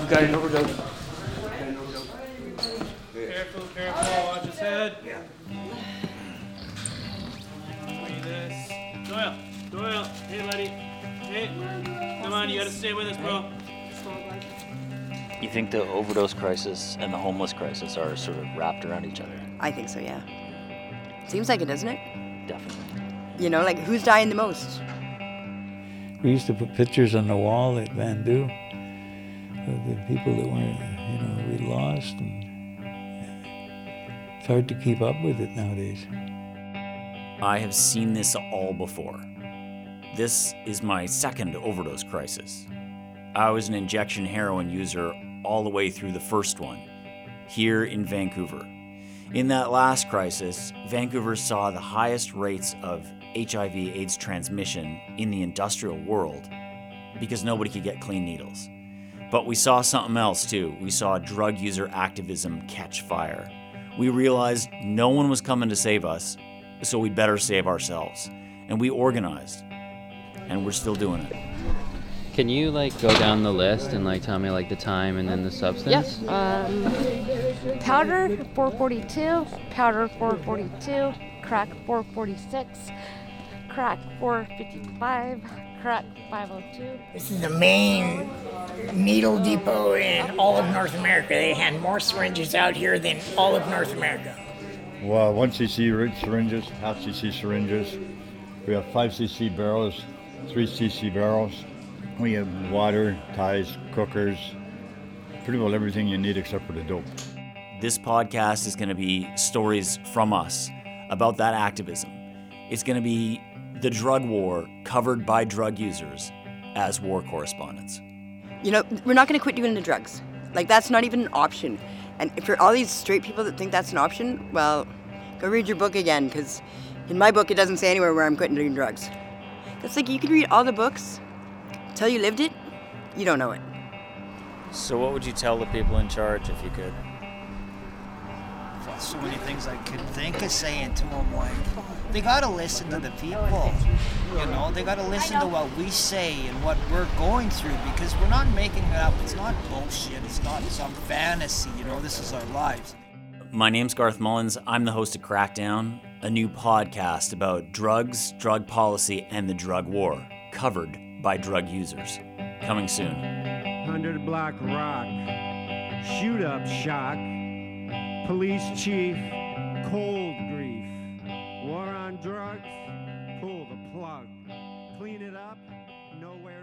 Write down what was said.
You got an overdose. Careful, careful, watch his head. Yeah. this. Doyle, Doyle, hey, buddy. Hey, come on, you gotta stay with us, bro. You think the overdose crisis and the homeless crisis are sort of wrapped around each other? I think so, yeah. Seems like it, doesn't it? Definitely. You know, like who's dying the most? We used to put pictures on the wall at Vandu of the people that weren't, you know, we lost. And it's hard to keep up with it nowadays. I have seen this all before. This is my second overdose crisis. I was an injection heroin user all the way through the first one, here in Vancouver. In that last crisis, Vancouver saw the highest rates of HIV AIDS transmission in the industrial world because nobody could get clean needles. But we saw something else too. We saw drug user activism catch fire. We realized no one was coming to save us, so we better save ourselves. And we organized. And we're still doing it. Can you like go down the list and like tell me like the time and then the substance? Yes. Um, powder 442, powder 442, crack 446, crack 455, crack 502. This is the main needle depot in all of North America. They had more syringes out here than all of North America. Well, 1 cc syringes, half cc syringes. We have 5 cc barrels, 3 cc barrels. We have water, ties, cookers, pretty well everything you need except for the dope. This podcast is going to be stories from us about that activism. It's going to be the drug war covered by drug users as war correspondents. You know, we're not going to quit doing the drugs. Like, that's not even an option. And for all these straight people that think that's an option, well, go read your book again, because in my book, it doesn't say anywhere where I'm quitting doing drugs. That's like you can read all the books, till you lived it, you don't know it. So, what would you tell the people in charge if you could? Well, so many things I could think of saying to them, like, they gotta listen to the people. You know, they gotta listen to what we say and what we're going through because we're not making it up. It's not bullshit. It's not some fantasy. You know, this is our lives. My name's Garth Mullins. I'm the host of Crackdown, a new podcast about drugs, drug policy, and the drug war, covered by drug users. Coming soon. 100 Block Rock, Shoot Up Shock, Police Chief, Cold Grief, War on Drugs, Pull the Plug, Clean It Up, Nowhere.